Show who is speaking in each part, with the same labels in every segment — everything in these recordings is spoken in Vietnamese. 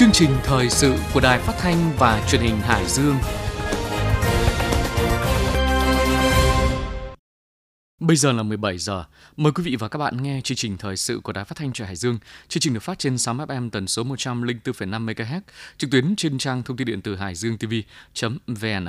Speaker 1: Chương trình thời sự của Đài Phát thanh và Truyền hình Hải Dương. Bây giờ là 17 giờ. Mời quý vị và các bạn nghe chương trình thời sự của Đài Phát thanh Truyền Hải Dương. Chương trình được phát trên sóng FM tần số 104,5 MHz, trực tuyến trên trang thông tin điện tử hải dương tv.vn.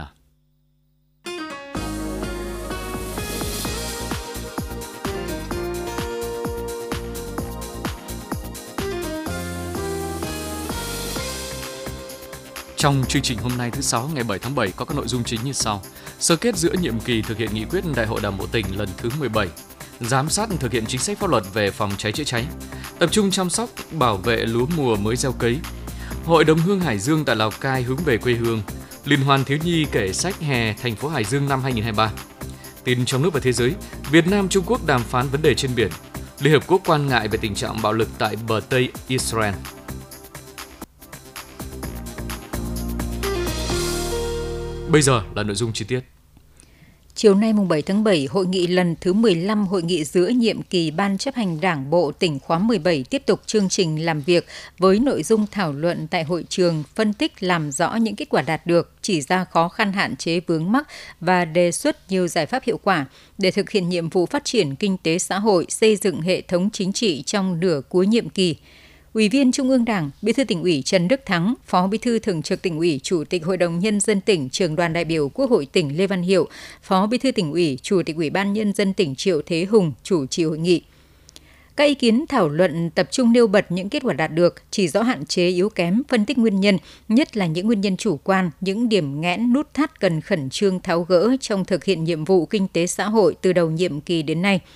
Speaker 1: Trong chương trình hôm nay thứ sáu ngày 7 tháng 7 có các nội dung chính như sau. Sơ kết giữa nhiệm kỳ thực hiện nghị quyết Đại hội Đảng bộ tỉnh lần thứ 17, giám sát thực hiện chính sách pháp luật về phòng cháy chữa cháy, tập trung chăm sóc bảo vệ lúa mùa mới gieo cấy. Hội đồng hương Hải Dương tại Lào Cai hướng về quê hương, Liên hoan thiếu nhi kể sách hè thành phố Hải Dương năm 2023. Tin trong nước và thế giới, Việt Nam Trung Quốc đàm phán vấn đề trên biển. Liên Hợp Quốc quan ngại về tình trạng bạo lực tại bờ Tây Israel. Bây giờ là nội dung chi tiết.
Speaker 2: Chiều nay mùng 7 tháng 7, hội nghị lần thứ 15 hội nghị giữa nhiệm kỳ Ban chấp hành Đảng bộ tỉnh khóa 17 tiếp tục chương trình làm việc với nội dung thảo luận tại hội trường, phân tích làm rõ những kết quả đạt được, chỉ ra khó khăn hạn chế vướng mắc và đề xuất nhiều giải pháp hiệu quả để thực hiện nhiệm vụ phát triển kinh tế xã hội, xây dựng hệ thống chính trị trong nửa cuối nhiệm kỳ. Ủy viên Trung ương Đảng, Bí thư tỉnh ủy Trần Đức Thắng, Phó Bí thư Thường trực tỉnh ủy, Chủ tịch Hội đồng Nhân dân tỉnh, Trường đoàn đại biểu Quốc hội tỉnh Lê Văn Hiệu, Phó Bí thư tỉnh ủy, Chủ tịch Ủy ban Nhân dân tỉnh Triệu Thế Hùng chủ trì hội nghị. Các ý kiến thảo luận tập trung nêu bật những kết quả đạt được, chỉ rõ hạn chế yếu kém, phân tích nguyên nhân, nhất là những nguyên nhân chủ quan, những điểm nghẽn nút thắt cần khẩn trương tháo gỡ trong thực hiện nhiệm vụ kinh tế xã hội từ đầu nhiệm kỳ đến nay –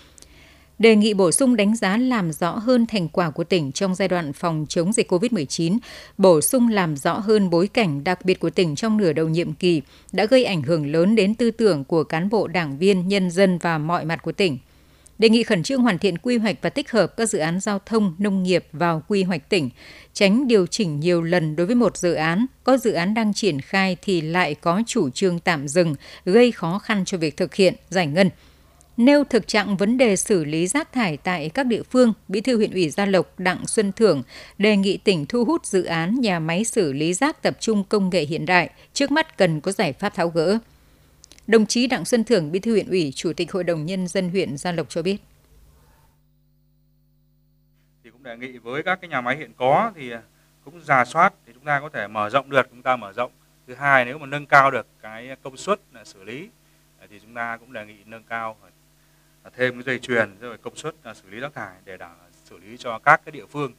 Speaker 2: đề nghị bổ sung đánh giá làm rõ hơn thành quả của tỉnh trong giai đoạn phòng chống dịch COVID-19, bổ sung làm rõ hơn bối cảnh đặc biệt của tỉnh trong nửa đầu nhiệm kỳ đã gây ảnh hưởng lớn đến tư tưởng của cán bộ đảng viên, nhân dân và mọi mặt của tỉnh. Đề nghị khẩn trương hoàn thiện quy hoạch và tích hợp các dự án giao thông, nông nghiệp vào quy hoạch tỉnh, tránh điều chỉnh nhiều lần đối với một dự án, có dự án đang triển khai thì lại có chủ trương tạm dừng, gây khó khăn cho việc thực hiện, giải ngân – Nêu thực trạng vấn đề xử lý rác thải tại các địa phương, Bí thư huyện ủy Gia Lộc Đặng Xuân Thưởng đề nghị tỉnh thu hút dự án nhà máy xử lý rác tập trung công nghệ hiện đại, trước mắt cần có giải pháp tháo gỡ. Đồng chí Đặng Xuân Thưởng, Bí thư huyện ủy, Chủ tịch Hội đồng Nhân dân huyện Gia Lộc cho biết.
Speaker 3: Thì cũng đề nghị với các cái nhà máy hiện có thì cũng giả soát thì chúng ta có thể mở rộng được, chúng ta mở rộng. Thứ hai nếu mà nâng cao được cái công suất xử lý thì chúng ta cũng đề nghị nâng cao thêm cái dây chuyền rồi công suất à, xử lý rác thải để đảm xử lý cho các cái địa phương.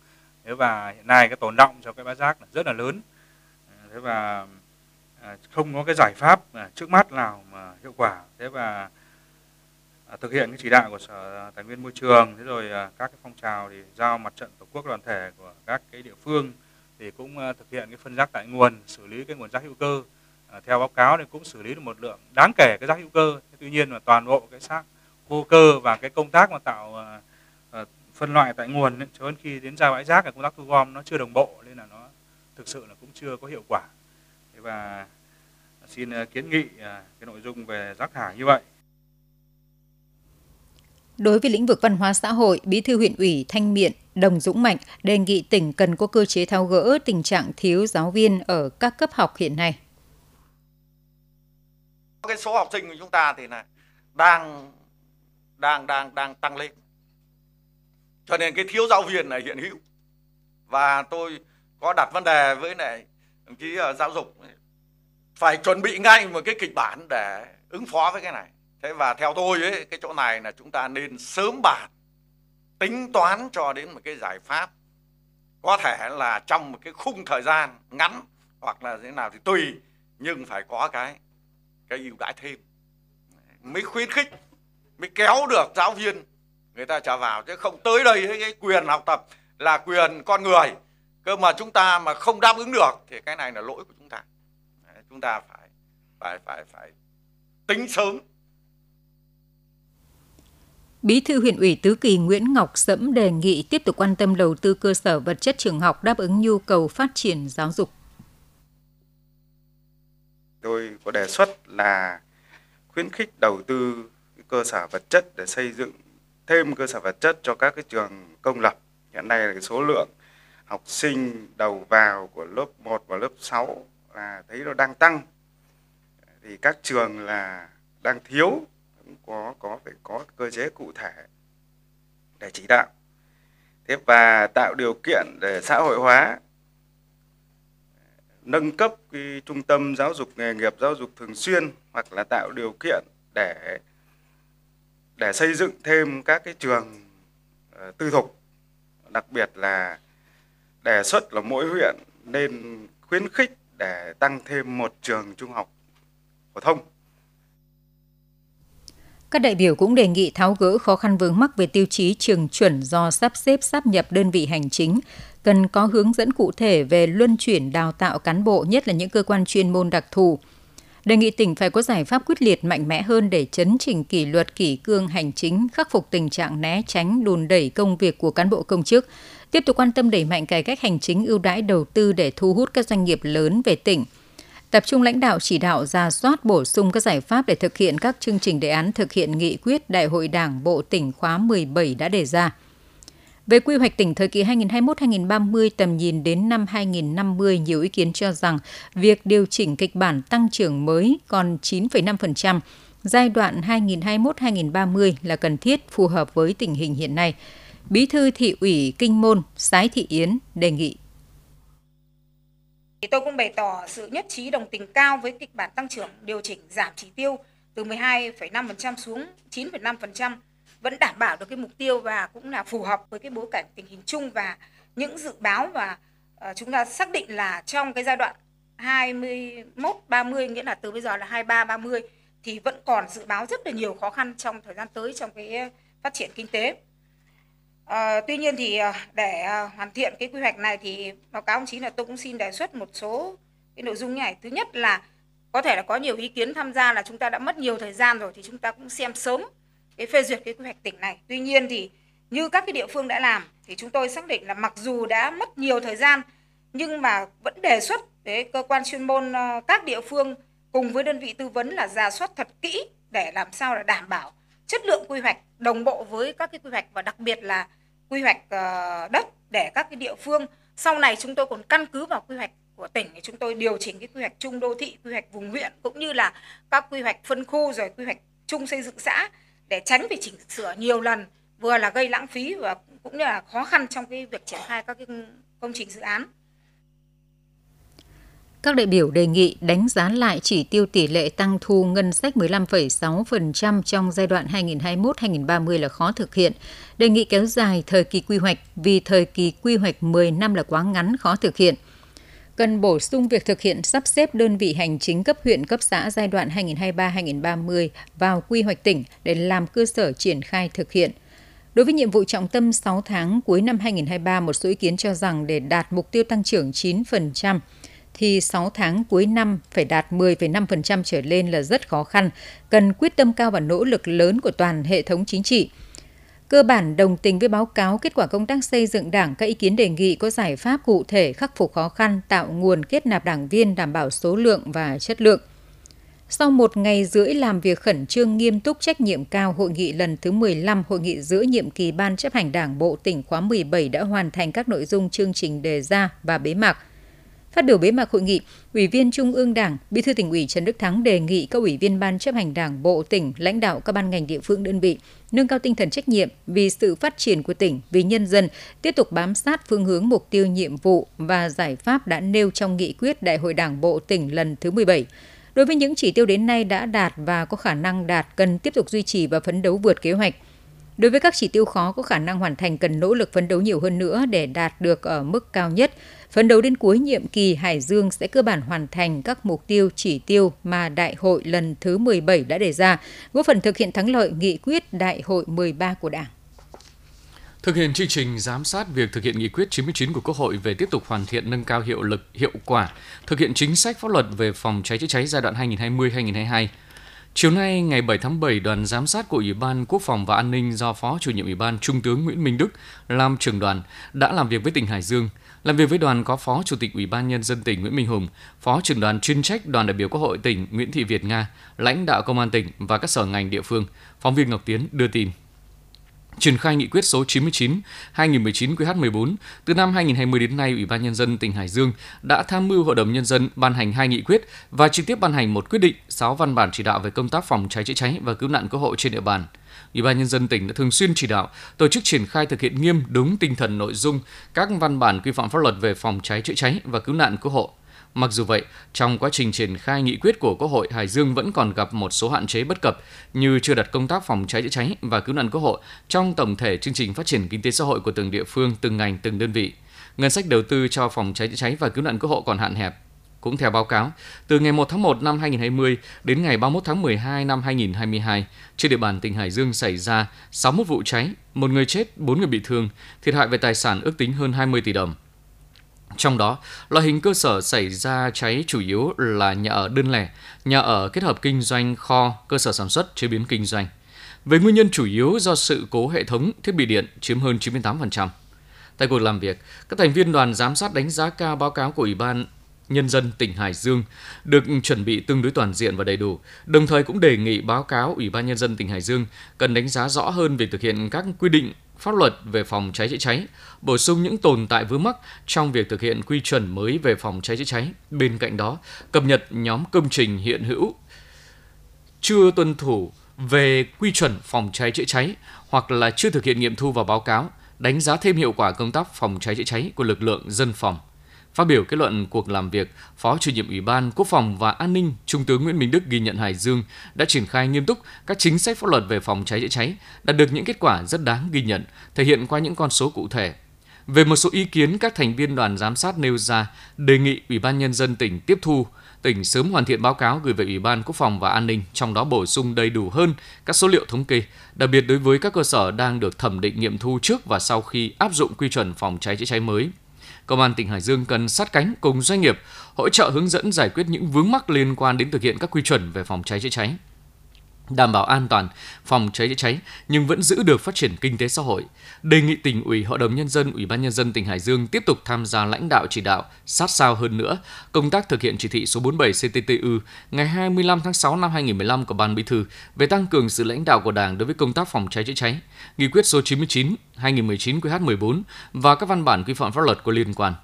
Speaker 3: Thế và hiện nay cái tồn động cho cái bãi rác là rất là lớn. À, thế và à, không có cái giải pháp trước mắt nào mà hiệu quả. Thế và thực hiện cái chỉ đạo của sở tài nguyên môi trường, thế rồi các cái phong trào thì giao mặt trận tổ quốc đoàn thể của các cái địa phương thì cũng thực hiện cái phân rác tại nguồn, xử lý cái nguồn rác hữu cơ. Theo báo cáo thì cũng xử lý được một lượng đáng kể cái rác hữu cơ. Tuy nhiên là toàn bộ cái xác vô cơ và cái công tác mà tạo uh, phân loại tại nguồn ấy, cho đến khi đến ra bãi rác cái công tác thu gom nó chưa đồng bộ nên là nó thực sự là cũng chưa có hiệu quả và xin kiến nghị cái nội dung về rác thải như vậy
Speaker 2: Đối với lĩnh vực văn hóa xã hội, Bí thư huyện ủy Thanh Miện Đồng Dũng Mạnh đề nghị tỉnh cần có cơ chế tháo gỡ tình trạng thiếu giáo viên ở các cấp học hiện nay.
Speaker 4: Cái số học sinh của chúng ta thì là đang đang đang đang tăng lên. Cho nên cái thiếu giáo viên này hiện hữu. Và tôi có đặt vấn đề với lại đồng chí ờ, giáo dục. Phải chuẩn bị ngay một cái kịch bản để ứng phó với cái này. Thế và theo tôi ấy, cái chỗ này là chúng ta nên sớm bàn tính toán cho đến một cái giải pháp. Có thể là trong một cái khung thời gian ngắn hoặc là thế nào thì tùy nhưng phải có cái cái ưu đãi thêm. Mới khuyến khích mới kéo được giáo viên. Người ta trở vào chứ không tới đây cái quyền học tập là quyền con người. Cơ mà chúng ta mà không đáp ứng được thì cái này là lỗi của chúng ta. Chúng ta phải phải phải phải tính sớm.
Speaker 2: Bí thư huyện ủy Tứ Kỳ Nguyễn Ngọc Sẫm đề nghị tiếp tục quan tâm đầu tư cơ sở vật chất trường học đáp ứng nhu cầu phát triển giáo dục.
Speaker 5: Tôi có đề xuất là khuyến khích đầu tư cơ sở vật chất để xây dựng thêm cơ sở vật chất cho các cái trường công lập. Hiện nay là cái số lượng học sinh đầu vào của lớp 1 và lớp 6 là thấy nó đang tăng. Thì các trường là đang thiếu, cũng có có phải có cơ chế cụ thể để chỉ đạo. Thế và tạo điều kiện để xã hội hóa, nâng cấp cái trung tâm giáo dục nghề nghiệp, giáo dục thường xuyên hoặc là tạo điều kiện để để xây dựng thêm các cái trường ờ, tư thục đặc biệt là đề xuất là mỗi huyện nên khuyến khích để tăng thêm một trường trung học phổ thông
Speaker 2: các đại biểu cũng đề nghị tháo gỡ khó khăn vướng mắc về tiêu chí trường chuẩn do sắp xếp sắp nhập đơn vị hành chính, cần có hướng dẫn cụ thể về luân chuyển đào tạo cán bộ, nhất là những cơ quan chuyên môn đặc thù. Đề nghị tỉnh phải có giải pháp quyết liệt mạnh mẽ hơn để chấn chỉnh kỷ luật kỷ cương hành chính, khắc phục tình trạng né tránh đùn đẩy công việc của cán bộ công chức, tiếp tục quan tâm đẩy mạnh cải cách hành chính ưu đãi đầu tư để thu hút các doanh nghiệp lớn về tỉnh – tập trung lãnh đạo chỉ đạo ra soát bổ sung các giải pháp để thực hiện các chương trình đề án thực hiện nghị quyết Đại hội Đảng Bộ tỉnh khóa 17 đã đề ra. Về quy hoạch tỉnh thời kỳ 2021-2030 tầm nhìn đến năm 2050, nhiều ý kiến cho rằng việc điều chỉnh kịch bản tăng trưởng mới còn 9,5%, giai đoạn 2021-2030 là cần thiết phù hợp với tình hình hiện nay. Bí thư thị ủy Kinh Môn, Sái Thị Yến đề nghị.
Speaker 6: Thì tôi cũng bày tỏ sự nhất trí đồng tình cao với kịch bản tăng trưởng điều chỉnh giảm chỉ tiêu từ 12,5% xuống 9,5% vẫn đảm bảo được cái mục tiêu và cũng là phù hợp với cái bối cảnh tình hình chung và những dự báo và uh, ờ, chúng ta xác định là trong cái giai đoạn 21 30 nghĩa là từ bây giờ là 23 30 thì vẫn còn dự báo rất là nhiều khó khăn trong thời gian tới trong cái phát triển kinh tế. À, tuy nhiên thì ờ, để hoàn thiện cái quy hoạch này thì báo cáo ông chí là tôi cũng xin đề xuất một số cái nội dung như này. Thứ nhất là có thể là có nhiều ý kiến tham gia là chúng ta đã mất nhiều thời gian rồi thì chúng ta cũng xem sớm cái phê duyệt cái quy hoạch tỉnh này. Tuy nhiên thì như các cái địa phương đã làm thì chúng tôi xác định là mặc dù đã mất nhiều thời gian nhưng mà vẫn đề xuất với cơ quan chuyên môn ờ, các địa phương cùng với đơn vị tư vấn là giả soát thật kỹ để làm sao là đảm bảo chất lượng quy hoạch đồng bộ với các cái quy hoạch và đặc biệt là quy hoạch ờ, đất để các cái địa phương sau này chúng tôi còn căn cứ vào quy hoạch của tỉnh thì chúng tôi điều chỉnh cái quy hoạch chung đô thị, quy hoạch vùng huyện cũng như là các quy hoạch phân khu rồi quy hoạch chung xây dựng xã để tránh phải chỉnh sửa nhiều lần vừa là gây lãng phí và cũng như là khó khăn trong cái việc triển khai các cái công trình dự án.
Speaker 2: Các đại biểu đề nghị đánh giá lại chỉ tiêu tỷ lệ tăng thu ngân sách 15,6% trong giai đoạn 2021-2030 là khó thực hiện. Đề nghị kéo dài thời kỳ quy hoạch vì thời kỳ quy hoạch 10 năm là quá ngắn khó thực hiện. Cần bổ sung việc thực hiện sắp xếp đơn vị hành chính cấp huyện cấp xã giai đoạn 2023-2030 vào quy hoạch tỉnh để làm cơ sở triển khai thực hiện. Đối với nhiệm vụ trọng tâm 6 tháng cuối năm 2023, một số ý kiến cho rằng để đạt mục tiêu tăng trưởng 9%, thì 6 tháng cuối năm phải đạt 10,5% trở lên là rất khó khăn, cần quyết tâm cao và nỗ lực lớn của toàn hệ thống chính trị. Cơ bản đồng tình với báo cáo kết quả công tác xây dựng đảng, các ý kiến đề nghị có giải pháp cụ thể khắc phục khó khăn, tạo nguồn kết nạp đảng viên đảm bảo số lượng và chất lượng. Sau một ngày rưỡi làm việc khẩn trương nghiêm túc trách nhiệm cao, hội nghị lần thứ 15, hội nghị giữa nhiệm kỳ Ban chấp hành Đảng Bộ tỉnh khóa 17 đã hoàn thành các nội dung chương trình đề ra và bế mạc – Phát biểu bế mạc hội nghị, Ủy viên Trung ương Đảng, Bí thư tỉnh ủy Trần Đức Thắng đề nghị các ủy viên ban chấp hành Đảng bộ tỉnh, lãnh đạo các ban ngành địa phương đơn vị nâng cao tinh thần trách nhiệm vì sự phát triển của tỉnh, vì nhân dân, tiếp tục bám sát phương hướng mục tiêu nhiệm vụ và giải pháp đã nêu trong nghị quyết Đại hội Đảng bộ tỉnh lần thứ 17. Đối với những chỉ tiêu đến nay đã đạt và có khả năng đạt cần tiếp tục duy trì và phấn đấu vượt kế hoạch. Đối với các chỉ tiêu khó có khả năng hoàn thành cần nỗ lực phấn đấu nhiều hơn nữa để đạt được ở mức cao nhất, Phấn đấu đến cuối nhiệm kỳ, Hải Dương sẽ cơ bản hoàn thành các mục tiêu chỉ tiêu mà Đại hội lần thứ 17 đã đề ra, góp phần thực hiện thắng lợi nghị quyết Đại hội 13 của Đảng.
Speaker 1: Thực hiện chương trình giám sát việc thực hiện nghị quyết 99 của Quốc hội về tiếp tục hoàn thiện nâng cao hiệu lực, hiệu quả, thực hiện chính sách pháp luật về phòng cháy chữa cháy giai đoạn 2020-2022. Chiều nay, ngày 7 tháng 7, đoàn giám sát của Ủy ban Quốc phòng và An ninh do Phó chủ nhiệm Ủy ban Trung tướng Nguyễn Minh Đức làm trưởng đoàn đã làm việc với tỉnh Hải Dương – làm việc với đoàn có Phó Chủ tịch Ủy ban Nhân dân tỉnh Nguyễn Minh Hùng, Phó trưởng đoàn chuyên trách đoàn đại biểu Quốc hội tỉnh Nguyễn Thị Việt Nga, lãnh đạo Công an tỉnh và các sở ngành địa phương. Phóng viên Ngọc Tiến đưa tin. triển khai nghị quyết số 99 2019 QH14 từ năm 2020 đến nay, Ủy ban nhân dân tỉnh Hải Dương đã tham mưu Hội đồng nhân dân ban hành hai nghị quyết và trực tiếp ban hành một quyết định, 6 văn bản chỉ đạo về công tác phòng cháy chữa cháy và cứu nạn cứu hộ trên địa bàn. Ủy ban nhân dân tỉnh đã thường xuyên chỉ đạo tổ chức triển khai thực hiện nghiêm đúng tinh thần nội dung các văn bản quy phạm pháp luật về phòng cháy chữa cháy và cứu nạn cứu hộ. Mặc dù vậy, trong quá trình triển khai nghị quyết của Quốc hội, Hải Dương vẫn còn gặp một số hạn chế bất cập như chưa đặt công tác phòng cháy chữa cháy và cứu nạn cứu hộ trong tổng thể chương trình phát triển kinh tế xã hội của từng địa phương, từng ngành, từng đơn vị. Ngân sách đầu tư cho phòng cháy chữa cháy và cứu nạn cứu hộ còn hạn hẹp. Cũng theo báo cáo, từ ngày 1 tháng 1 năm 2020 đến ngày 31 tháng 12 năm 2022, trên địa bàn tỉnh Hải Dương xảy ra 61 vụ cháy, một người chết, 4 người bị thương, thiệt hại về tài sản ước tính hơn 20 tỷ đồng. Trong đó, loại hình cơ sở xảy ra cháy chủ yếu là nhà ở đơn lẻ, nhà ở kết hợp kinh doanh kho, cơ sở sản xuất, chế biến kinh doanh. Về nguyên nhân chủ yếu do sự cố hệ thống thiết bị điện chiếm hơn 98%. Tại cuộc làm việc, các thành viên đoàn giám sát đánh giá cao báo cáo của Ủy ban Nhân dân tỉnh Hải Dương được chuẩn bị tương đối toàn diện và đầy đủ, đồng thời cũng đề nghị báo cáo Ủy ban Nhân dân tỉnh Hải Dương cần đánh giá rõ hơn việc thực hiện các quy định pháp luật về phòng cháy chữa cháy, bổ sung những tồn tại vướng mắc trong việc thực hiện quy chuẩn mới về phòng cháy chữa cháy. Bên cạnh đó, cập nhật nhóm công trình hiện hữu chưa tuân thủ về quy chuẩn phòng cháy chữa cháy hoặc là chưa thực hiện nghiệm thu và báo cáo, đánh giá thêm hiệu quả công tác phòng cháy chữa cháy của lực lượng dân phòng. Phát biểu kết luận cuộc làm việc, Phó chủ nhiệm Ủy ban Quốc phòng và An ninh Trung tướng Nguyễn Minh Đức ghi nhận Hải Dương đã triển khai nghiêm túc các chính sách pháp luật về phòng cháy chữa cháy, đạt được những kết quả rất đáng ghi nhận, thể hiện qua những con số cụ thể. Về một số ý kiến các thành viên đoàn giám sát nêu ra, đề nghị Ủy ban nhân dân tỉnh tiếp thu, tỉnh sớm hoàn thiện báo cáo gửi về Ủy ban Quốc phòng và An ninh, trong đó bổ sung đầy đủ hơn các số liệu thống kê, đặc biệt đối với các cơ sở đang được thẩm định nghiệm thu trước và sau khi áp dụng quy chuẩn phòng cháy chữa cháy mới. Công an tỉnh Hải Dương cần sát cánh cùng doanh nghiệp, hỗ trợ hướng dẫn giải quyết những vướng mắc liên quan đến thực hiện các quy chuẩn về phòng cháy chữa cháy đảm bảo an toàn phòng cháy chữa cháy nhưng vẫn giữ được phát triển kinh tế xã hội. Đề nghị tỉnh ủy, hội đồng nhân dân, ủy ban nhân dân tỉnh Hải Dương tiếp tục tham gia lãnh đạo chỉ đạo sát sao hơn nữa công tác thực hiện chỉ thị số 47 CTTU ngày 25 tháng 6 năm 2015 của Ban Bí thư về tăng cường sự lãnh đạo của Đảng đối với công tác phòng cháy chữa cháy, nghị quyết số 99 2019 QH14 và các văn bản quy phạm pháp luật có liên quan.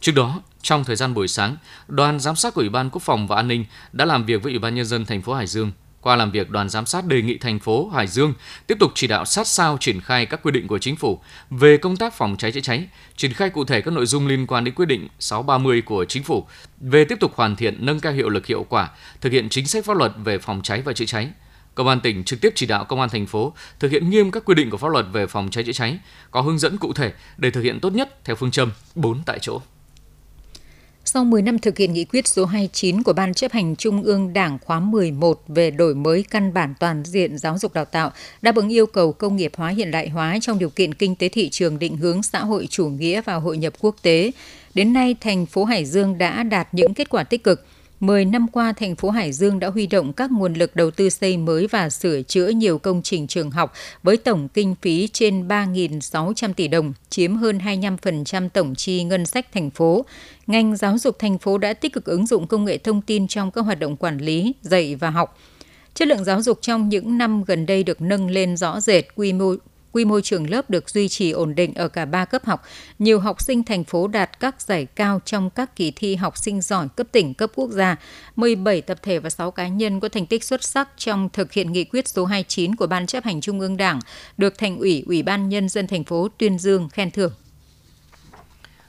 Speaker 1: Trước đó, trong thời gian buổi sáng, đoàn giám sát của Ủy ban Quốc phòng và An ninh đã làm việc với Ủy ban nhân dân thành phố Hải Dương qua làm việc, đoàn giám sát đề nghị thành phố Hải Dương tiếp tục chỉ đạo sát sao triển khai các quy định của chính phủ về công tác phòng cháy chữa cháy, triển khai cụ thể các nội dung liên quan đến quyết định 630 của chính phủ về tiếp tục hoàn thiện nâng cao hiệu lực hiệu quả, thực hiện chính sách pháp luật về phòng cháy và chữa cháy. Công an tỉnh trực tiếp chỉ đạo công an thành phố thực hiện nghiêm các quy định của pháp luật về phòng cháy chữa cháy, có hướng dẫn cụ thể để thực hiện tốt nhất theo phương châm 4 tại chỗ.
Speaker 2: Sau 10 năm thực hiện nghị quyết số 29 của Ban chấp hành Trung ương Đảng khóa 11 về đổi mới căn bản toàn diện giáo dục đào tạo, đáp ứng yêu cầu công nghiệp hóa hiện đại hóa trong điều kiện kinh tế thị trường định hướng xã hội chủ nghĩa và hội nhập quốc tế, đến nay thành phố Hải Dương đã đạt những kết quả tích cực – 10 năm qua, thành phố Hải Dương đã huy động các nguồn lực đầu tư xây mới và sửa chữa nhiều công trình trường học với tổng kinh phí trên 3.600 tỷ đồng, chiếm hơn 25% tổng chi ngân sách thành phố. Ngành giáo dục thành phố đã tích cực ứng dụng công nghệ thông tin trong các hoạt động quản lý, dạy và học. Chất lượng giáo dục trong những năm gần đây được nâng lên rõ rệt, quy mô quy mô trường lớp được duy trì ổn định ở cả ba cấp học. Nhiều học sinh thành phố đạt các giải cao trong các kỳ thi học sinh giỏi cấp tỉnh, cấp quốc gia. 17 tập thể và 6 cá nhân có thành tích xuất sắc trong thực hiện nghị quyết số 29 của Ban chấp hành Trung ương Đảng, được Thành ủy, Ủy ban Nhân dân thành phố tuyên dương khen thưởng.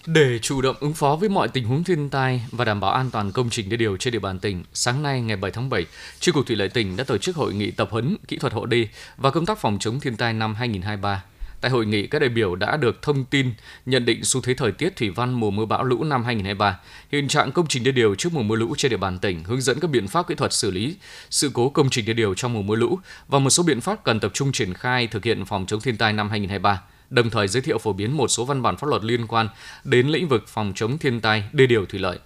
Speaker 1: Để chủ động ứng phó với mọi tình huống thiên tai và đảm bảo an toàn công trình đê điều trên địa bàn tỉnh, sáng nay ngày 7 tháng 7, Chi cục Thủy lợi tỉnh đã tổ chức hội nghị tập huấn kỹ thuật hộ đê và công tác phòng chống thiên tai năm 2023. Tại hội nghị, các đại biểu đã được thông tin nhận định xu thế thời tiết thủy văn mùa mưa bão lũ năm 2023, hiện trạng công trình đê điều trước mùa mưa lũ trên địa bàn tỉnh, hướng dẫn các biện pháp kỹ thuật xử lý sự cố công trình đê điều trong mùa mưa lũ và một số biện pháp cần tập trung triển khai thực hiện phòng chống thiên tai năm 2023 đồng thời giới thiệu phổ biến một số văn bản pháp luật liên quan đến lĩnh vực phòng chống thiên tai, đê điều thủy lợi.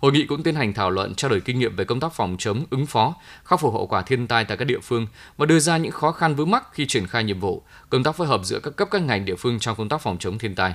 Speaker 1: Hội nghị cũng tiến hành thảo luận trao đổi kinh nghiệm về công tác phòng chống, ứng phó, khắc phục hậu quả thiên tai tại các địa phương và đưa ra những khó khăn vướng mắc khi triển khai nhiệm vụ, công tác phối hợp giữa các cấp các ngành địa phương trong công tác phòng chống thiên tai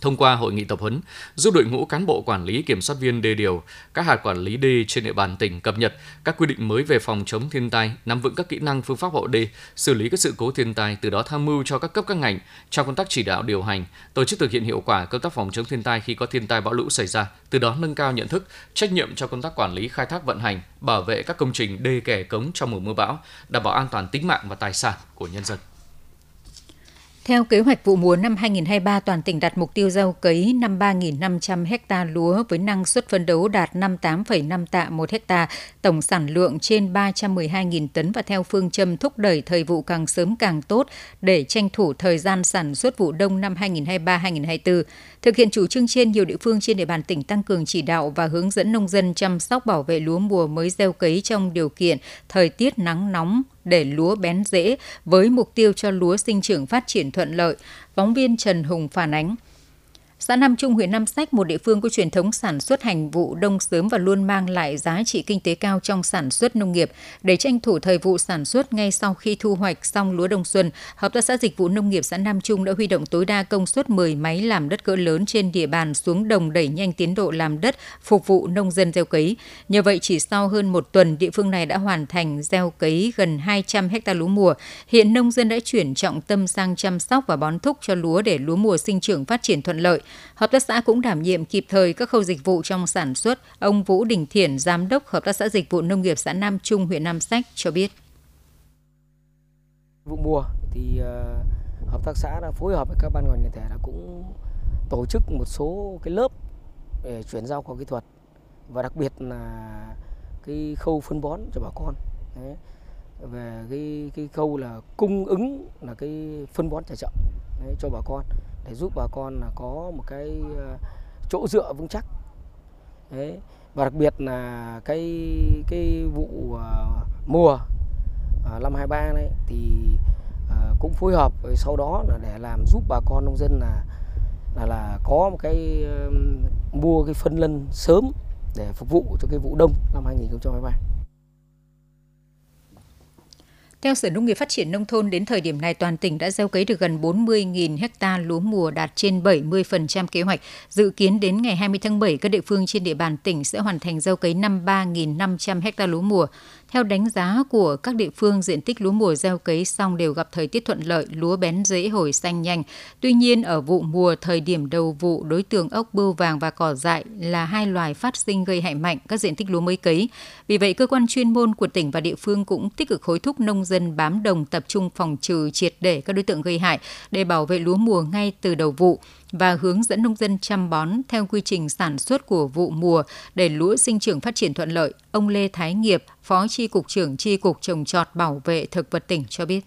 Speaker 1: thông qua hội nghị tập huấn, giúp đội ngũ cán bộ quản lý kiểm soát viên đê điều, các hạt quản lý đê trên địa bàn tỉnh cập nhật các quy định mới về phòng chống thiên tai, nắm vững các kỹ năng phương pháp hộ đê, xử lý các sự cố thiên tai, từ đó tham mưu cho các cấp các ngành trong công tác chỉ đạo điều hành, tổ chức thực hiện hiệu quả công tác phòng chống thiên tai khi có thiên tai bão lũ xảy ra, từ đó nâng cao nhận thức, trách nhiệm cho công tác quản lý khai thác vận hành, bảo vệ các công trình đê kè cống trong mùa mưa bão, đảm bảo an toàn tính mạng và tài sản của nhân dân
Speaker 2: theo kế hoạch vụ mùa năm 2023, toàn tỉnh đặt mục tiêu gieo cấy 53.500 ha lúa với năng suất phấn đấu đạt 58,5 tạ một ha, tổng sản lượng trên 312.000 tấn và theo phương châm thúc đẩy thời vụ càng sớm càng tốt để tranh thủ thời gian sản xuất vụ đông năm 2023-2024. Thực hiện chủ trương trên, nhiều địa phương trên địa bàn tỉnh tăng cường chỉ đạo và hướng dẫn nông dân chăm sóc bảo vệ lúa mùa mới gieo cấy trong điều kiện thời tiết nắng nóng, để lúa bén rễ với mục tiêu cho lúa sinh trưởng phát triển thuận lợi. Phóng viên Trần Hùng phản ánh. Xã Nam Trung, huyện Nam Sách, một địa phương có truyền thống sản xuất hành vụ đông sớm và luôn mang lại giá trị kinh tế cao trong sản xuất nông nghiệp. Để tranh thủ thời vụ sản xuất ngay sau khi thu hoạch xong lúa đông xuân, Hợp tác xã Dịch vụ Nông nghiệp xã Nam Trung đã huy động tối đa công suất 10 máy làm đất cỡ lớn trên địa bàn xuống đồng đẩy nhanh tiến độ làm đất phục vụ nông dân gieo cấy. Nhờ vậy, chỉ sau hơn một tuần, địa phương này đã hoàn thành gieo cấy gần 200 ha lúa mùa. Hiện nông dân đã chuyển trọng tâm sang chăm sóc và bón thúc cho lúa để lúa mùa sinh trưởng phát triển thuận lợi. Hợp tác xã cũng đảm nhiệm kịp thời các khâu dịch vụ trong sản xuất. Ông Vũ Đình Thiển, Giám đốc Hợp tác xã Dịch vụ Nông nghiệp xã Nam Trung, huyện Nam Sách cho biết.
Speaker 7: Vụ mùa thì uh, Hợp tác xã đã phối hợp với các ban ngành đoàn thể đã cũng tổ chức một số cái lớp để chuyển giao khoa kỹ thuật và đặc biệt là cái khâu phân bón cho bà con. Đấy về cái cái khâu là cung ứng là cái phân bón trả chậm đấy, cho bà con để giúp bà con là có một cái ờ, chỗ dựa vững chắc đấy, và đặc biệt là cái cái vụ ờ, mùa ờ, năm 23 này thì cũng phối hợp với sau đó là để làm giúp bà con nông dân là là là có một cái mua cái phân lân sớm để phục vụ cho cái vụ đông năm 2023.
Speaker 2: Theo Sở Nông nghiệp Phát triển Nông thôn, đến thời điểm này toàn tỉnh đã gieo cấy được gần 40.000 ha lúa mùa đạt trên 70% kế hoạch. Dự kiến đến ngày 20 tháng 7, các địa phương trên địa bàn tỉnh sẽ hoàn thành gieo cấy 53.500 ha lúa mùa. Theo đánh giá của các địa phương, diện tích lúa mùa gieo cấy xong đều gặp thời tiết thuận lợi, lúa bén dễ hồi xanh nhanh. Tuy nhiên, ở vụ mùa, thời điểm đầu vụ, đối tượng ốc bươu vàng và cỏ dại là hai loài phát sinh gây hại mạnh các diện tích lúa mới cấy. Vì vậy, cơ quan chuyên môn của tỉnh và địa phương cũng tích cực hối thúc nông dân bám đồng tập trung phòng trừ triệt để các đối tượng gây hại để bảo vệ lúa mùa ngay từ đầu vụ và hướng dẫn nông dân chăm bón theo quy trình sản xuất của vụ mùa để lúa sinh trưởng phát triển thuận lợi. Ông Lê Thái Nghiệp, Phó Tri Cục trưởng Tri Cục Trồng trọt Bảo vệ Thực vật tỉnh cho biết.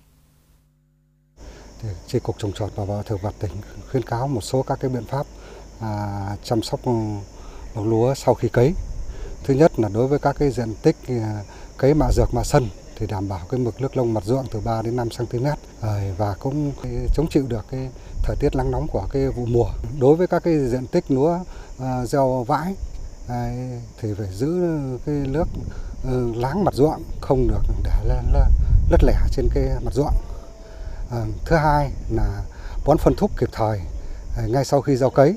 Speaker 8: Tri Cục Trồng trọt Bảo vệ Thực vật tỉnh khuyến cáo một số các cái biện pháp à, chăm sóc ừ, lúa sau khi cấy. Thứ nhất là đối với các cái diện tích à, cấy mạ dược mạ sân thì đảm bảo cái mực nước lông mặt ruộng từ 3 đến 5 cm à, và cũng chống chịu được cái thời tiết nắng nóng của cái vụ mùa. Đối với các cái diện tích lúa à, gieo vãi thì phải giữ cái nước ừ, láng mặt ruộng không được để lất lẻ trên cái mặt ruộng. À, thứ hai là bón phân thúc kịp thời à, ngay sau khi gieo cấy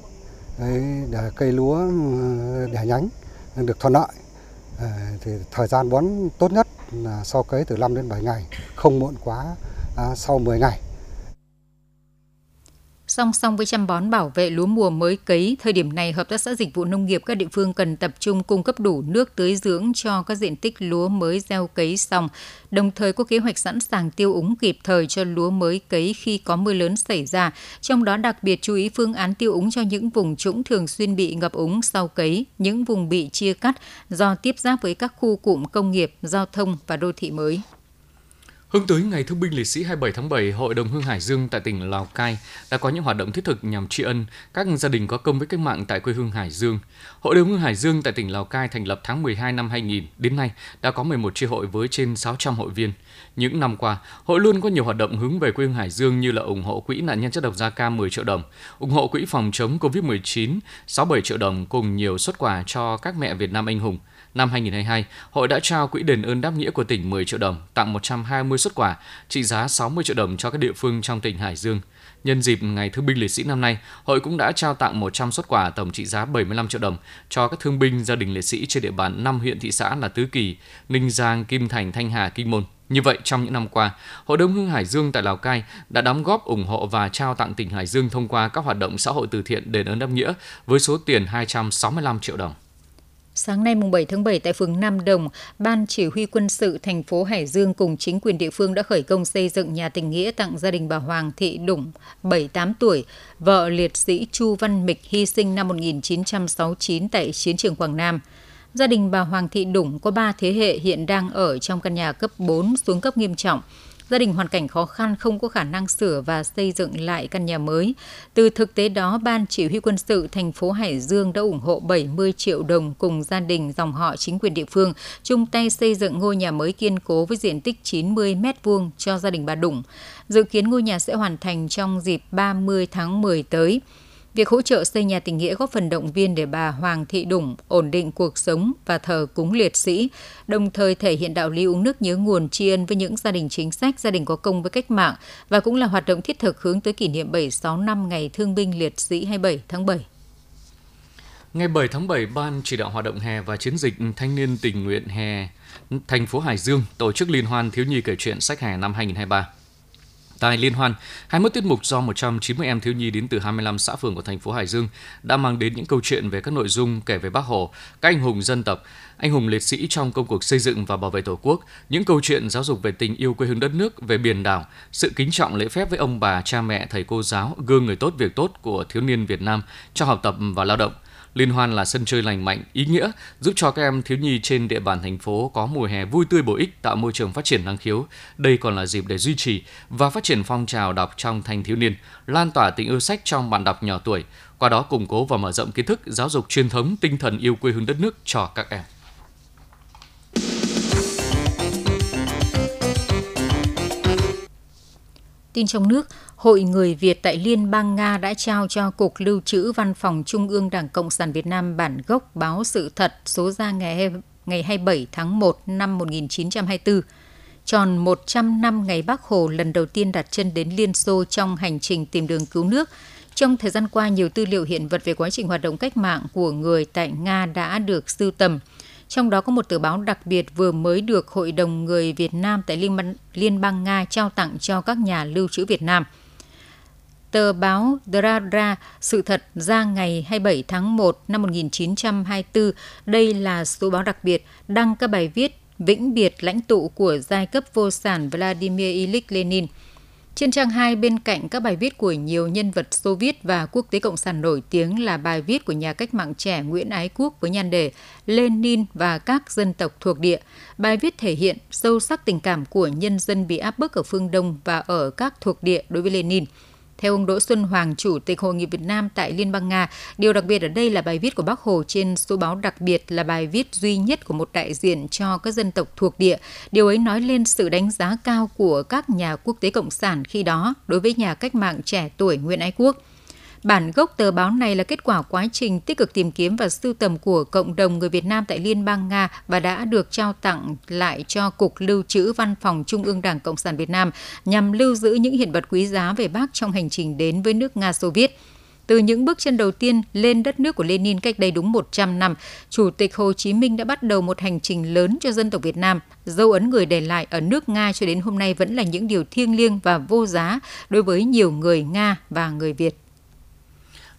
Speaker 8: để cây lúa ừ, đẻ nhánh được thuận lợi à, thì thời gian bón tốt nhất là sau cấy từ 5 đến 7 ngày, không muộn quá à, sau 10 ngày.
Speaker 2: Song song với chăm bón bảo vệ lúa mùa mới cấy, thời điểm này Hợp tác xã Dịch vụ Nông nghiệp các địa phương cần tập trung cung cấp đủ nước tưới dưỡng cho các diện tích lúa mới gieo cấy xong, đồng thời có kế hoạch sẵn sàng tiêu úng kịp thời cho lúa mới cấy khi có mưa lớn xảy ra, trong đó đặc biệt chú ý phương án tiêu úng cho những vùng trũng thường xuyên bị ngập úng sau cấy, những vùng bị chia cắt do tiếp giáp với các khu cụm công nghiệp, giao thông và đô thị mới.
Speaker 1: Hướng tới Ngày Thương binh Liệt sĩ 27 tháng 7, Hội đồng Hương Hải Dương tại tỉnh Lào Cai đã có những hoạt động thiết thực nhằm tri ân các gia đình có công với cách mạng tại quê hương Hải Dương. Hội đồng Hương Hải Dương tại tỉnh Lào Cai thành lập tháng 12 năm 2000, đến nay đã có 11 tri hội với trên 600 hội viên. Những năm qua, hội luôn có nhiều hoạt động hướng về quê hương Hải Dương như là ủng hộ quỹ nạn nhân chất độc da cam 10 triệu đồng, ủng hộ quỹ phòng chống Covid-19 67 triệu đồng cùng nhiều xuất quà cho các mẹ Việt Nam anh hùng – Năm 2022, hội đã trao quỹ đền ơn đáp nghĩa của tỉnh 10 triệu đồng, tặng 120 xuất quà trị giá 60 triệu đồng cho các địa phương trong tỉnh Hải Dương. Nhân dịp Ngày Thương binh Liệt sĩ năm nay, hội cũng đã trao tặng 100 xuất quà tổng trị giá 75 triệu đồng cho các thương binh gia đình liệt sĩ trên địa bàn 5 huyện thị xã là Tứ Kỳ, Ninh Giang, Kim Thành, Thanh Hà, Kinh Môn. Như vậy, trong những năm qua, Hội Đông Hương Hải Dương tại Lào Cai đã đóng góp ủng hộ và trao tặng tỉnh Hải Dương thông qua các hoạt động xã hội từ thiện đền ơn đáp nghĩa với số tiền 265 triệu đồng.
Speaker 2: Sáng nay mùng 7 tháng 7 tại phường Nam Đồng, Ban Chỉ huy quân sự thành phố Hải Dương cùng chính quyền địa phương đã khởi công xây dựng nhà tình nghĩa tặng gia đình bà Hoàng Thị Đủng, 78 tuổi, vợ liệt sĩ Chu Văn Mịch hy sinh năm 1969 tại chiến trường Quảng Nam. Gia đình bà Hoàng Thị Đủng có 3 thế hệ hiện đang ở trong căn nhà cấp 4 xuống cấp nghiêm trọng. Gia đình hoàn cảnh khó khăn không có khả năng sửa và xây dựng lại căn nhà mới. Từ thực tế đó, Ban Chỉ huy quân sự thành phố Hải Dương đã ủng hộ 70 triệu đồng cùng gia đình dòng họ chính quyền địa phương chung tay xây dựng ngôi nhà mới kiên cố với diện tích 90 m2 cho gia đình bà Đủng. Dự kiến ngôi nhà sẽ hoàn thành trong dịp 30 tháng 10 tới. Việc hỗ trợ xây nhà tình nghĩa góp phần động viên để bà Hoàng Thị Đủng ổn định cuộc sống và thờ cúng liệt sĩ, đồng thời thể hiện đạo lý uống nước nhớ nguồn tri ân với những gia đình chính sách, gia đình có công với cách mạng và cũng là hoạt động thiết thực hướng tới kỷ niệm 76 năm Ngày Thương binh Liệt sĩ 27 tháng 7.
Speaker 1: Ngày 7 tháng 7, Ban chỉ đạo hoạt động hè và chiến dịch thanh niên tình nguyện hè thành phố Hải Dương tổ chức liên hoan thiếu nhi kể chuyện sách hè năm 2023. Tại Liên Hoan, 21 tiết mục do 190 em thiếu nhi đến từ 25 xã phường của thành phố Hải Dương đã mang đến những câu chuyện về các nội dung kể về Bác Hồ, các anh hùng dân tộc, anh hùng liệt sĩ trong công cuộc xây dựng và bảo vệ Tổ quốc, những câu chuyện giáo dục về tình yêu quê hương đất nước, về biển đảo, sự kính trọng lễ phép với ông bà, cha mẹ, thầy cô giáo, gương người tốt việc tốt của thiếu niên Việt Nam trong học tập và lao động. Liên hoan là sân chơi lành mạnh, ý nghĩa, giúp cho các em thiếu nhi trên địa bàn thành phố có mùa hè vui tươi bổ ích, tạo môi trường phát triển năng khiếu. Đây còn là dịp để duy trì và phát triển phong trào đọc trong thanh thiếu niên, lan tỏa tình yêu sách trong bạn đọc nhỏ tuổi, qua đó củng cố và mở rộng kiến thức, giáo dục truyền thống, tinh thần yêu quê hương đất nước cho các em.
Speaker 2: Tin trong nước, Hội Người Việt tại Liên bang Nga đã trao cho Cục Lưu trữ Văn phòng Trung ương Đảng Cộng sản Việt Nam bản gốc báo sự thật số ra ngày ngày 27 tháng 1 năm 1924. Tròn 100 năm ngày Bác Hồ lần đầu tiên đặt chân đến Liên Xô trong hành trình tìm đường cứu nước. Trong thời gian qua, nhiều tư liệu hiện vật về quá trình hoạt động cách mạng của người tại Nga đã được sưu tầm – trong đó có một tờ báo đặc biệt vừa mới được Hội đồng Người Việt Nam tại Liên bang, Liên bang Nga trao tặng cho các nhà lưu trữ Việt Nam. Tờ báo Dra sự thật ra ngày 27 tháng 1 năm 1924. Đây là số báo đặc biệt đăng các bài viết vĩnh biệt lãnh tụ của giai cấp vô sản Vladimir Ilyich Lenin – trên trang 2 bên cạnh các bài viết của nhiều nhân vật Xô Viết và quốc tế cộng sản nổi tiếng là bài viết của nhà cách mạng trẻ Nguyễn Ái Quốc với nhan đề Lenin và các dân tộc thuộc địa. Bài viết thể hiện sâu sắc tình cảm của nhân dân bị áp bức ở phương Đông và ở các thuộc địa đối với Lenin. Theo ông Đỗ Xuân Hoàng, Chủ tịch Hội nghị Việt Nam tại Liên bang Nga, điều đặc biệt ở đây là bài viết của Bác Hồ trên số báo đặc biệt là bài viết duy nhất của một đại diện cho các dân tộc thuộc địa. Điều ấy nói lên sự đánh giá cao của các nhà quốc tế cộng sản khi đó đối với nhà cách mạng trẻ tuổi Nguyễn Ái Quốc. Bản gốc tờ báo này là kết quả quá trình tích cực tìm kiếm và sưu tầm của cộng đồng người Việt Nam tại Liên bang Nga và đã được trao tặng lại cho Cục Lưu trữ Văn phòng Trung ương Đảng Cộng sản Việt Nam nhằm lưu giữ những hiện vật quý giá về bác trong hành trình đến với nước Nga Xô Viết. Từ những bước chân đầu tiên lên đất nước của Lenin cách đây đúng 100 năm, Chủ tịch Hồ Chí Minh đã bắt đầu một hành trình lớn cho dân tộc Việt Nam. Dấu ấn người để lại ở nước Nga cho đến hôm nay vẫn là những điều thiêng liêng và vô giá đối với nhiều người Nga và người Việt.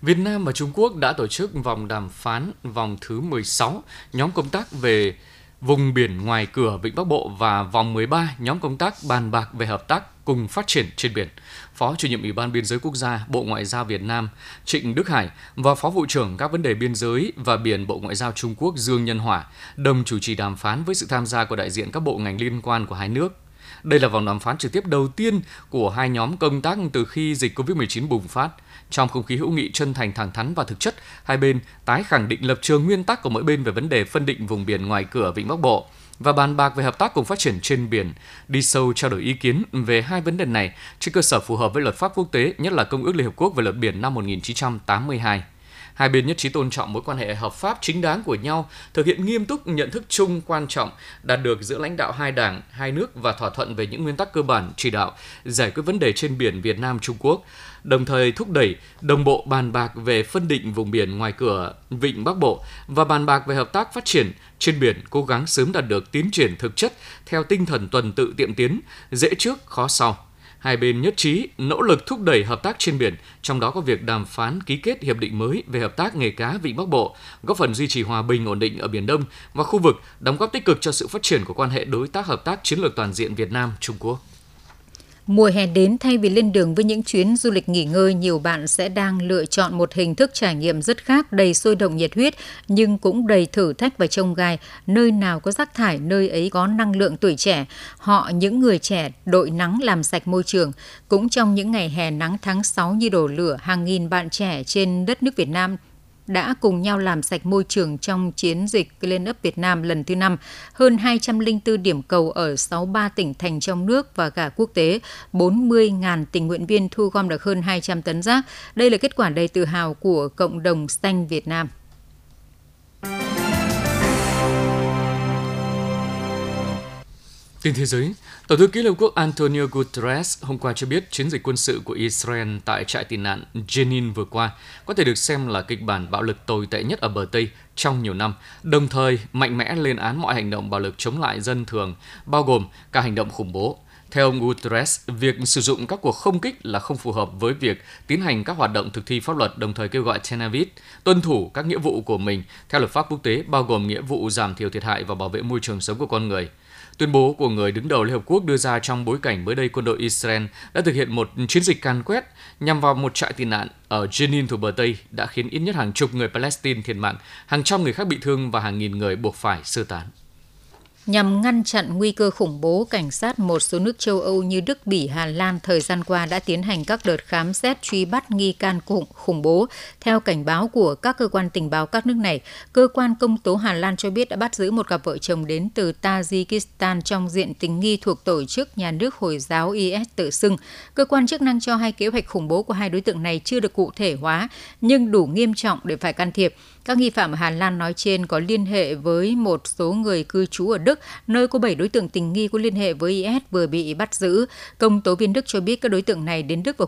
Speaker 1: Việt Nam và Trung Quốc đã tổ chức vòng đàm phán vòng thứ 16 nhóm công tác về vùng biển ngoài cửa Vịnh Bắc Bộ và vòng 13 nhóm công tác bàn bạc về hợp tác cùng phát triển trên biển. Phó chủ nhiệm Ủy ban Biên giới Quốc gia Bộ Ngoại giao Việt Nam Trịnh Đức Hải và Phó vụ trưởng các vấn đề biên giới và biển Bộ Ngoại giao Trung Quốc Dương Nhân Hỏa đồng chủ trì đàm phán với sự tham gia của đại diện các bộ ngành liên quan của hai nước. Đây là vòng đàm phán trực tiếp đầu tiên của hai nhóm công tác từ khi dịch COVID-19 bùng phát. Trong không khí hữu nghị chân thành thẳng thắn và thực chất, hai bên tái khẳng định lập trường nguyên tắc của mỗi bên về vấn đề phân định vùng biển ngoài cửa Vịnh Bắc Bộ và bàn bạc về hợp tác cùng phát triển trên biển, đi sâu trao đổi ý kiến về hai vấn đề này trên cơ sở phù hợp với luật pháp quốc tế, nhất là Công ước Liên Hợp Quốc về luật biển năm 1982. Hai bên nhất trí tôn trọng mối quan hệ hợp pháp chính đáng của nhau, thực hiện nghiêm túc nhận thức chung quan trọng đạt được giữa lãnh đạo hai đảng, hai nước và thỏa thuận về những nguyên tắc cơ bản chỉ đạo giải quyết vấn đề trên biển Việt Nam Trung Quốc, đồng thời thúc đẩy đồng bộ bàn bạc về phân định vùng biển ngoài cửa Vịnh Bắc Bộ và bàn bạc về hợp tác phát triển trên biển cố gắng sớm đạt được tiến triển thực chất theo tinh thần tuần tự tiệm tiến, dễ trước khó sau hai bên nhất trí nỗ lực thúc đẩy hợp tác trên biển, trong đó có việc đàm phán ký kết hiệp định mới về hợp tác nghề cá Vịnh Bắc Bộ, góp phần duy trì hòa bình ổn định ở Biển Đông và khu vực, đóng góp tích cực cho sự phát triển của quan hệ đối tác hợp tác chiến lược toàn diện Việt Nam Trung Quốc.
Speaker 2: Mùa hè đến thay vì lên đường với những chuyến du lịch nghỉ ngơi, nhiều bạn sẽ đang lựa chọn một hình thức trải nghiệm rất khác, đầy sôi động nhiệt huyết, nhưng cũng đầy thử thách và trông gai. Nơi nào có rác thải, nơi ấy có năng lượng tuổi trẻ. Họ, những người trẻ, đội nắng làm sạch môi trường. Cũng trong những ngày hè nắng tháng 6 như đổ lửa, hàng nghìn bạn trẻ trên đất nước Việt Nam đã cùng nhau làm sạch môi trường trong chiến dịch Clean Up Việt Nam lần thứ năm. hơn 204 điểm cầu ở 63 tỉnh thành trong nước và cả quốc tế, 40.000 tình nguyện viên thu gom được hơn 200 tấn rác. Đây là kết quả đầy tự hào của cộng đồng xanh Việt Nam.
Speaker 1: Tin thế giới, Tổng thư ký Liên Hợp Quốc Antonio Guterres hôm qua cho biết chiến dịch quân sự của Israel tại trại tị nạn Jenin vừa qua có thể được xem là kịch bản bạo lực tồi tệ nhất ở bờ Tây trong nhiều năm, đồng thời mạnh mẽ lên án mọi hành động bạo lực chống lại dân thường, bao gồm cả hành động khủng bố. Theo ông Guterres, việc sử dụng các cuộc không kích là không phù hợp với việc tiến hành các hoạt động thực thi pháp luật, đồng thời kêu gọi Tel Aviv tuân thủ các nghĩa vụ của mình theo luật pháp quốc tế, bao gồm nghĩa vụ giảm thiểu thiệt hại và bảo vệ môi trường sống của con người. Tuyên bố của người đứng đầu Liên Hợp Quốc đưa ra trong bối cảnh mới đây quân đội Israel đã thực hiện một chiến dịch can quét nhằm vào một trại tị nạn ở Jenin thuộc bờ Tây đã khiến ít nhất hàng chục người Palestine thiệt mạng, hàng trăm người khác bị thương và hàng nghìn người buộc phải sơ tán.
Speaker 2: Nhằm ngăn chặn nguy cơ khủng bố, cảnh sát một số nước châu Âu như Đức, Bỉ, Hà Lan thời gian qua đã tiến hành các đợt khám xét truy bắt nghi can khủng, khủng bố. Theo cảnh báo của các cơ quan tình báo các nước này, cơ quan công tố Hà Lan cho biết đã bắt giữ một cặp vợ chồng đến từ Tajikistan trong diện tình nghi thuộc tổ chức nhà nước Hồi giáo IS tự xưng. Cơ quan chức năng cho hay kế hoạch khủng bố của hai đối tượng này chưa được cụ thể hóa, nhưng đủ nghiêm trọng để phải can thiệp. Các nghi phạm ở Hà Lan nói trên có liên hệ với một số người cư trú ở Đức, nơi có 7 đối tượng tình nghi có liên hệ với IS vừa bị bắt giữ. Công tố viên Đức cho biết các đối tượng này đến Đức vào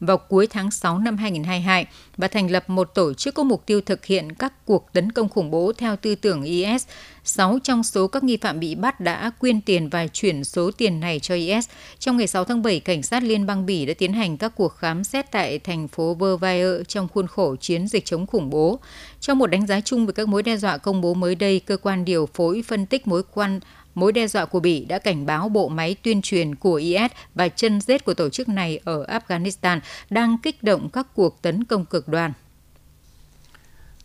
Speaker 2: vào cuối tháng 6 năm 2022 và thành lập một tổ chức có mục tiêu thực hiện các cuộc tấn công khủng bố theo tư tưởng IS. Sáu trong số các nghi phạm bị bắt đã quyên tiền và chuyển số tiền này cho IS. Trong ngày 6 tháng 7, cảnh sát liên bang Bỉ đã tiến hành các cuộc khám xét tại thành phố Verviers trong khuôn khổ chiến dịch chống khủng bố. Trong một đánh giá chung về các mối đe dọa công bố mới đây, cơ quan điều phối phân tích mối quan mối đe dọa của Bỉ đã cảnh báo bộ máy tuyên truyền của IS và chân rết của tổ chức này ở Afghanistan đang kích động các cuộc tấn công cực đoan.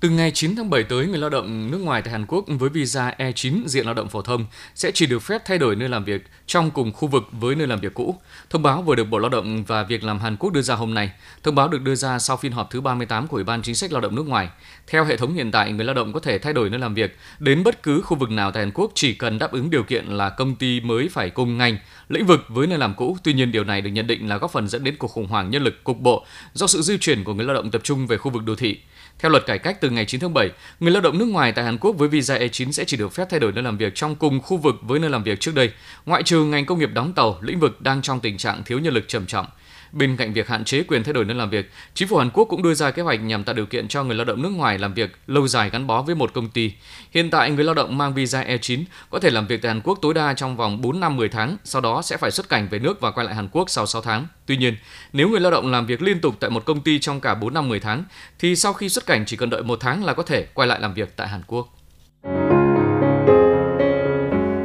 Speaker 1: Từ ngày 9 tháng 7 tới, người lao động nước ngoài tại Hàn Quốc với visa E9 diện lao động phổ thông sẽ chỉ được phép thay đổi nơi làm việc trong cùng khu vực với nơi làm việc cũ. Thông báo vừa được Bộ Lao động và Việc làm Hàn Quốc đưa ra hôm nay. Thông báo được đưa ra sau phiên họp thứ 38 của Ủy ban Chính sách Lao động nước ngoài. Theo hệ thống hiện tại, người lao động có thể thay đổi nơi làm việc đến bất cứ khu vực nào tại Hàn Quốc chỉ cần đáp ứng điều kiện là công ty mới phải cùng ngành, lĩnh vực với nơi làm cũ. Tuy nhiên, điều này được nhận định là góp phần dẫn đến cuộc khủng hoảng nhân lực cục bộ do sự di chuyển của người lao động tập trung về khu vực đô thị. Theo luật cải cách từ ngày 9 tháng 7, người lao động nước ngoài tại Hàn Quốc với visa E9 sẽ chỉ được phép thay đổi nơi làm việc trong cùng khu vực với nơi làm việc trước đây, ngoại trừ ngành công nghiệp đóng tàu, lĩnh vực đang trong tình trạng thiếu nhân lực trầm trọng. Bên cạnh việc hạn chế quyền thay đổi nơi làm việc, chính phủ Hàn Quốc cũng đưa ra kế hoạch nhằm tạo điều kiện cho người lao động nước ngoài làm việc lâu dài gắn bó với một công ty. Hiện tại, người lao động mang visa E9 có thể làm việc tại Hàn Quốc tối đa trong vòng 4 năm 10 tháng, sau đó sẽ phải xuất cảnh về nước và quay lại Hàn Quốc sau 6 tháng. Tuy nhiên, nếu người lao động làm việc liên tục tại một công ty trong cả 4 năm 10 tháng, thì sau khi xuất cảnh chỉ cần đợi một tháng là có thể quay lại làm việc tại Hàn Quốc.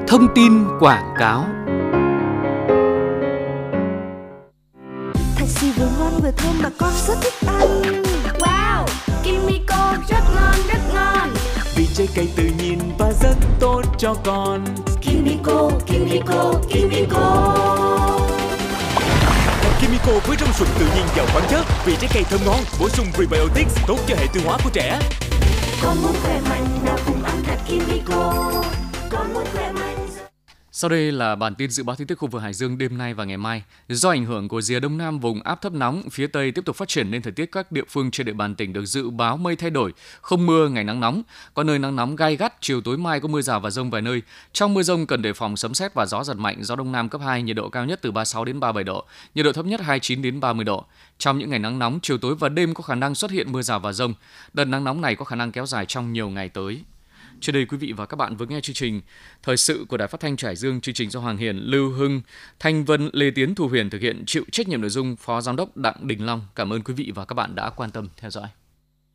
Speaker 1: Thông tin quảng cáo
Speaker 9: Taxi vừa ngon vừa thơm mà con rất thích ăn. Wow, Kimiko rất ngon rất ngon.
Speaker 10: Vì trái cây tự nhiên và rất tốt cho con.
Speaker 9: Kimiko, Kimiko, Kimiko
Speaker 10: Kimiko với rong sụn tự nhiên giàu khoáng chất. Vì trái cây thơm ngon, bổ sung prebiotics tốt cho hệ tiêu hóa của trẻ.
Speaker 9: Con muốn khỏe mạnh nào cùng ăn thật Kimiko Con muốn khỏe mạnh
Speaker 1: sau đây là bản tin dự báo thời tiết khu vực Hải Dương đêm nay và ngày mai. Do ảnh hưởng của rìa đông nam vùng áp thấp nóng phía tây tiếp tục phát triển nên thời tiết các địa phương trên địa bàn tỉnh được dự báo mây thay đổi, không mưa, ngày nắng nóng, có nơi nắng nóng gai gắt, chiều tối mai có mưa rào và rông vài nơi. Trong mưa rông cần đề phòng sấm sét và gió giật mạnh, gió đông nam cấp 2, nhiệt độ cao nhất từ 36 đến 37 độ, nhiệt độ thấp nhất 29 đến 30 độ. Trong những ngày nắng nóng, chiều tối và đêm có khả năng xuất hiện mưa rào và rông. Đợt nắng nóng này có khả năng kéo dài trong nhiều ngày tới. Trước đây quý vị và các bạn vừa nghe chương trình Thời sự của Đài Phát thanh Trải Dương, chương trình do Hoàng Hiền, Lưu Hưng, Thanh Vân, Lê Tiến, Thu Huyền thực hiện chịu trách nhiệm nội dung Phó Giám đốc Đặng Đình Long. Cảm ơn quý vị và các bạn đã quan tâm theo dõi.